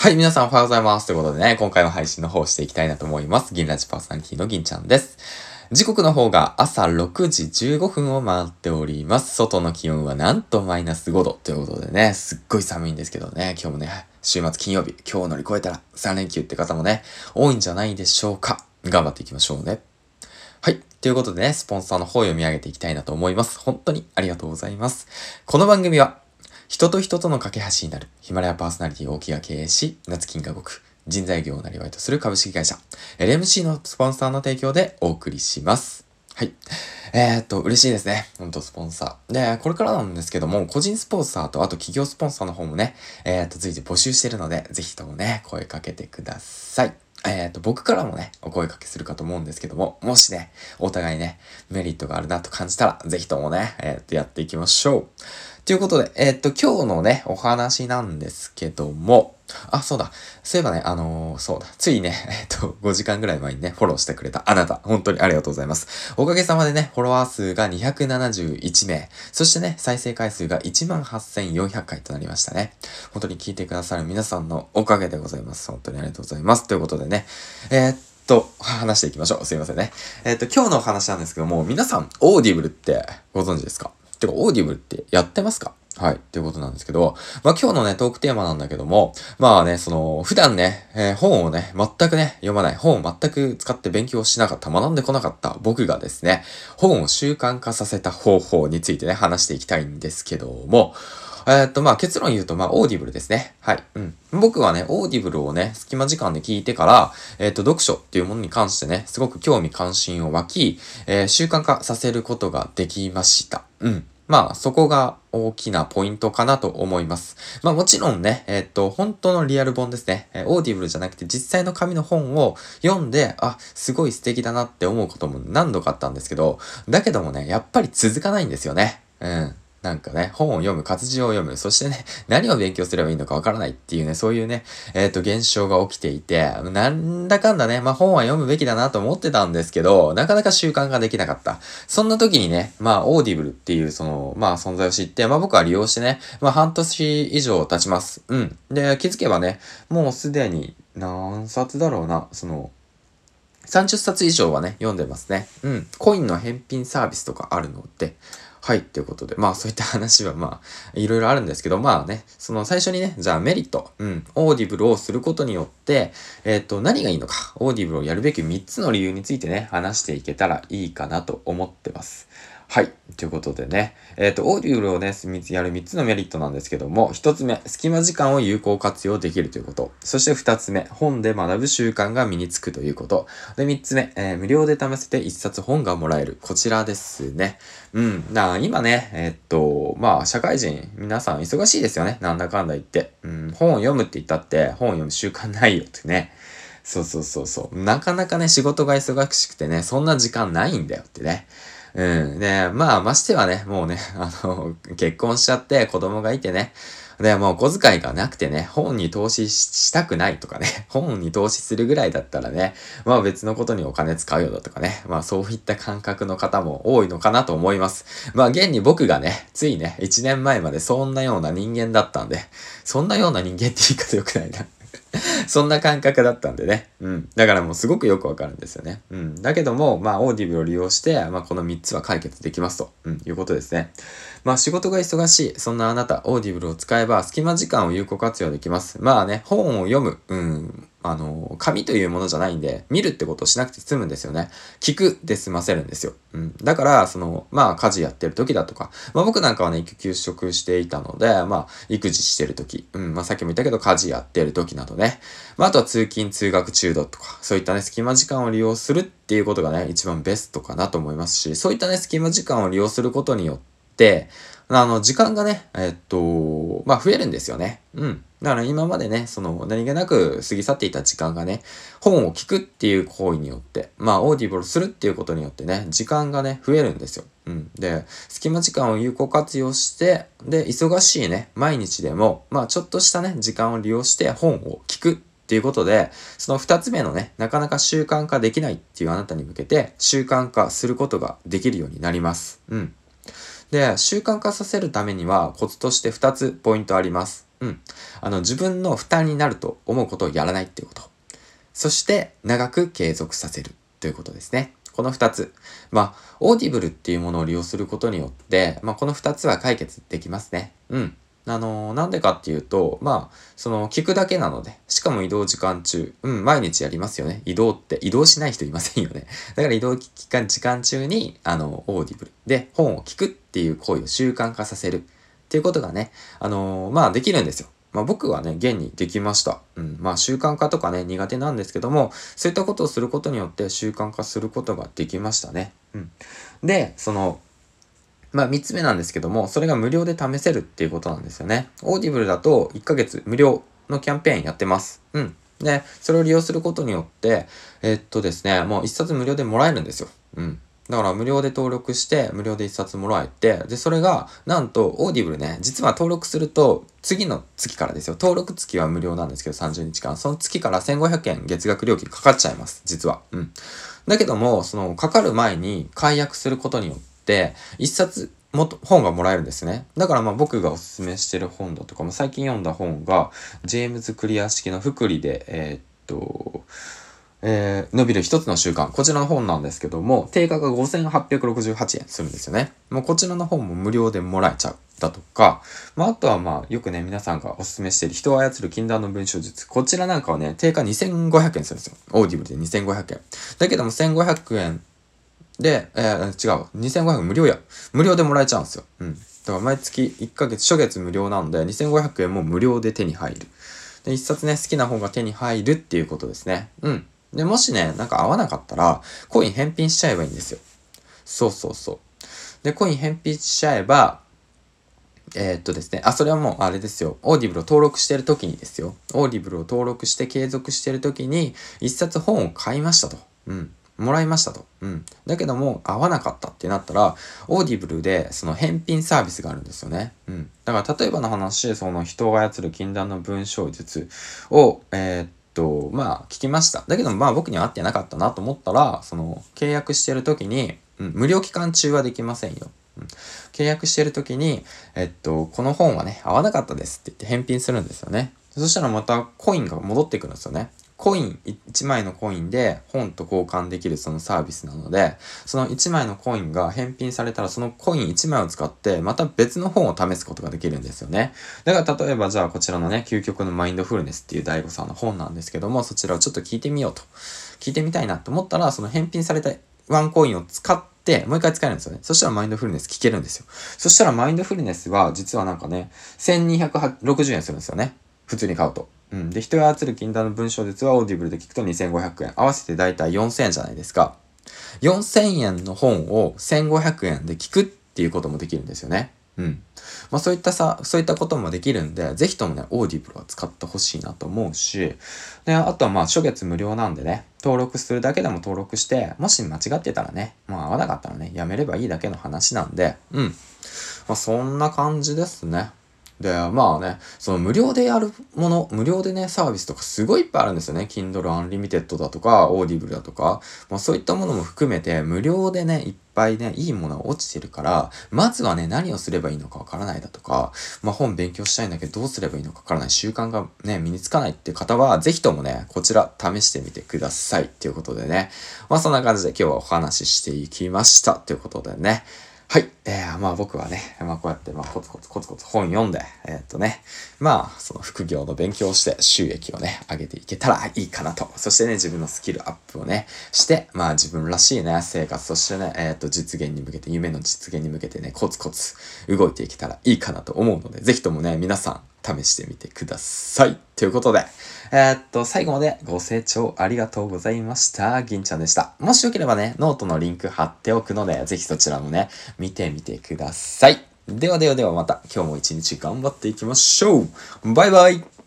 はい、皆さんおはようございます。ということでね、今回も配信の方をしていきたいなと思います。銀ラジパーソナリティの銀ちゃんです。時刻の方が朝6時15分を回っております。外の気温はなんとマイナス5度ということでね、すっごい寒いんですけどね、今日もね、週末金曜日、今日乗り越えたら3連休って方もね、多いんじゃないでしょうか。頑張っていきましょうね。はい。ということでね、スポンサーの方を読み上げていきたいなと思います。本当にありがとうございます。この番組は、人と人との架け橋になるヒマラヤパーソナリティ大木が経営し、夏金が動く人材業をなりわいとする株式会社 LMC のスポンサーの提供でお送りします。はい。えー、っと、嬉しいですね。ほんと、スポンサー。で、これからなんですけども、個人スポンサーと、あと企業スポンサーの方もね、えー、っと、随時募集してるので、ぜひともね、声かけてください。えっ、と、僕からもね、お声掛けするかと思うんですけども、もしね、お互いね、メリットがあるなと感じたら、ぜひともね、えっ、と、やっていきましょう。ということで、えー、っと、今日のね、お話なんですけども、あ、そうだ。そういえばね、あのー、そうだ。ついね、えっと、5時間ぐらい前にね、フォローしてくれたあなた、本当にありがとうございます。おかげさまでね、フォロワー数が271名、そしてね、再生回数が18,400回となりましたね。本当に聞いてくださる皆さんのおかげでございます。本当にありがとうございます。ということでね、えー、っと、話していきましょう。すいませんね。えー、っと、今日のお話なんですけども、皆さん、 Audible ってご存知ですか？てか、 Audible ってやってますか？はい。っていうことなんですけど、まあ今日のね、トークテーマなんだけども、まあね、その、普段ね、えー、本をね、全くね、読まない、本を全く使って勉強しなかった、学んでこなかった僕がですね、本を習慣化させた方法についてね、話していきたいんですけども、えー、っと、まあ結論言うと、まあ Audible ですね。はい。うん。僕はね、 Audible をね、隙間時間で聞いてから、えー、っと、読書っていうものに関してね、すごく興味関心を湧き、えー、習慣化させることができました。うん。まあ、そこが大きなポイントかなと思います。まあもちろんね、えっと、本当のリアル本ですね。え Audible じゃなくて実際の紙の本を読んで、あ、すごい素敵だなって思うことも何度かあったんですけど、だけどもね、やっぱり続かないんですよね。うん。なんかね、本を読む、活字を読む、そしてね、何を勉強すればいいのかわからないっていうね、そういうね、えっ、ー、と、現象が起きていて、なんだかんだね、まあ本は読むべきだなと思ってたんですけど、なかなか習慣ができなかった。そんな時にね、まあ、 Audible っていう、その、まあ、存在を知って、まあ僕は利用してね、まあ半年以上経ちます。うん。で、気づけばね、もうすでに何冊だろうな、その、30冊以上はね、読んでますね。うん。コインの返品サービスとかあるので、はい、ということで、まあそういった話はまあ、いろいろあるんですけど、まあね、その最初にね、じゃあメリット、うん、 Audible をすることによって、えっ、ー、と、何がいいのか、 Audible をやるべき3つの理由についてね、話していけたらいいかなと思ってます。はい。ということでね、えっ、ー、と、 Audible をね、やる3つのメリットなんですけども、1つ目、隙間時間を有効活用できるということ。そして2つ目、本で学ぶ習慣が身につくということ。で、3つ目、えー、無料で試せて1冊本がもらえる。こちらですね。うん。な今ね、えっ、と、まあ、社会人、皆さん忙しいですよね。なんだかんだ言って。うん、本を読むって言ったって、本を読む習慣ないよってね。そうそうそうそう。なかなかね、仕事が忙しくてね、そんな時間ないんだよってね。うん。で、まあ、ましてはね、もうね、あの、結婚しちゃって子供がいてね、で、もう小遣いがなくてね、本に投資したくないとかね、本に投資するぐらいだったらね、まあ別のことにお金使うよだとかね、まあそういった感覚の方も多いのかなと思います。まあ現に僕がね、ついね、1年前までそんなような人間だったんで、そんなような人間って言い方良くないな。そんな感覚だったんでね。うん。だからもうすごくよくわかるんですよね。うん。だけども、まあ、 Audible を利用して、まあ、この3つは解決できますと、うん、いうことですね。まあ、仕事が忙しい、そんなあなた、 Audible を使えば、隙間時間を有効活用できます。まあね、本を読む、うん、あの、紙というものじゃないんで、見るってことをしなくて済むんですよね。聞くで済ませるんですよ。うん。だから、その、まあ、家事やってる時だとか、まあ僕なんかはね、育休職していたので、まあ、育児してる時、うん、まあさっきも言ったけど、家事やってる時などね。まあ、あとは通勤、通学中とか、そういったね、隙間時間を利用するっていうことがね、一番ベストかなと思いますし、そういったね、隙間時間を利用することによって、あの、時間がね、えっと、まあ、増えるんですよね。うん。だから今までね、その何気なく過ぎ去っていた時間がね、本を聞くっていう行為によって、まあ Audible するっていうことによってね、時間がね、増えるんですよ。うん。で、隙間時間を有効活用して、で、忙しいね、毎日でも、まあちょっとしたね、時間を利用して本を聞くっていうことで、その二つ目のね、なかなか習慣化できないっていうあなたに向けて、習慣化することができるようになります。うん。で、習慣化させるためにはコツとして2つポイントあります。うん。あの、自分の負担になると思うことをやらないっていうこと。そして、長く継続させるということですね。この2つ。まあ、オーディブルっていうものを利用することによって、まあ、この2つは解決できますね。うん。あのー、なんでかっていうと、まあ、その、聞くだけなので、しかも移動時間中、うん、毎日やりますよね。移動って、移動しない人いませんよね。だから移動期間、時間中に、あの、オーディブルで本を聞くっていう行為を習慣化させるっていうことがね、あのー、まあ、できるんですよ。まあ僕はね、現にできました。うん。まあ習慣化とかね、苦手なんですけども、そういったことをすることによって習慣化することができましたね。うん。で、その、まあ3つ目なんですけども、それが無料で試せるっていうことなんですよね。オーディブルだと1ヶ月無料のキャンペーンやってます。うん。で、それを利用することによって、えー、っとですね、もう1冊無料でもらえるんですよ。うん。だから無料で登録して、無料で1冊もらえて、で、それが、なんと、オーディブルね、実は登録すると、次の月からですよ。登録月は無料なんですけど、30日間。その月から1500円月額料金かかっちゃいます。実は。うん。だけども、その、かかる前に解約することによって、1冊も本がもらえるんですね。だからまあ僕がおすすめしてる本だとかも最近読んだ本が、ジェームズ・クリア式の複利で、えー、っと、えー、伸びる一つの習慣。こちらの本なんですけども、定価が5868円するんですよね。もうこちらの本も無料でもらえちゃう。だとか、まあ、あとはまあ、よくね、皆さんがおすすめしている人を操る禁断の文章術。こちらなんかはね、定価2500円するんですよ。オーディブルで2500円。だけども1500円で、えー、違う。2500無料や。無料でもらえちゃうんですよ。うん。だから毎月1ヶ月、初月無料なんで、2500円も無料で手に入る。で、一冊ね、好きな本が手に入るっていうことですね。うん。で、もしね、なんか合わなかったら、コイン返品しちゃえばいいんですよ。そうそうそう。で、コイン返品しちゃえば、えー、っとですね、あ、それはもうあれですよ。オーディブルを登録してる時にですよ。オーディブルを登録して継続してる時に、一冊本を買いましたと。うん。もらいましたと。うん。だけども、合わなかったってなったら、オーディブルで、その返品サービスがあるんですよね。うん。だから、例えばの話、その人を操る禁断の文章術を、えー、っと、まあ、聞きました。だけども、まあ、僕には合ってなかったなと思ったら、その、契約してる時に、うん、無料期間中はできませんよ。うん、契約してる時に、えっと、この本はね、合わなかったですって言って返品するんですよね。そしたらまたコインが戻ってくるんですよね。コイン、1枚のコインで本と交換できるそのサービスなので、その1枚のコインが返品されたら、そのコイン1枚を使って、また別の本を試すことができるんですよね。だから例えばじゃあこちらのね、究極のマインドフルネスっていう DAIGO さんの本なんですけども、そちらをちょっと聞いてみようと。聞いてみたいなと思ったら、その返品されたワンコインを使って、もう一回使えるんですよね。そしたらマインドフルネス聞けるんですよ。そしたらマインドフルネスは実はなんかね、1260円するんですよね。普通に買うと。うん。で、人が操る禁断の文章術はオーディブルで聞くと2500円。合わせてだいたい4000円じゃないですか。4000円の本を1500円で聞くっていうこともできるんですよね。うん。まあそういったさ、そういったこともできるんで、ぜひともね、オーディブルは使ってほしいなと思うし、で、あとはまあ初月無料なんでね、登録するだけでも登録して、もし間違ってたらね、まあ合わなかったらね、やめればいいだけの話なんで、うん。まあそんな感じですね。で、まあね、その無料でやるもの、無料でね、サービスとかすごいいっぱいあるんですよね。Kindle Unlimited だとか、Audible だとか、まあそういったものも含めて、無料でね、いっぱいね、いいものが落ちてるから、まずはね、何をすればいいのかわからないだとか、まあ本勉強したいんだけど、どうすればいいのかわからない、習慣がね、身につかないっていう方は、ぜひともね、こちら試してみてください。っていうことでね、まあそんな感じで今日はお話ししていきました。ということでね、はい。えー、まあ僕はね、まあこうやって、まあコツコツコツコツ本読んで、えー、っとね、まあその副業の勉強をして収益をね、上げていけたらいいかなと。そしてね、自分のスキルアップをね、して、まあ自分らしいね、生活、そしてね、えー、っと実現に向けて、夢の実現に向けてね、コツコツ動いていけたらいいかなと思うので、ぜひともね、皆さん試してみてください。ということで、えー、っと、最後までご清聴ありがとうございました。銀ちゃんでした。もしよければね、ノートのリンク貼っておくので、ぜひそちらもね、見てみてください。ではではではまた今日も一日頑張っていきましょうバイバイ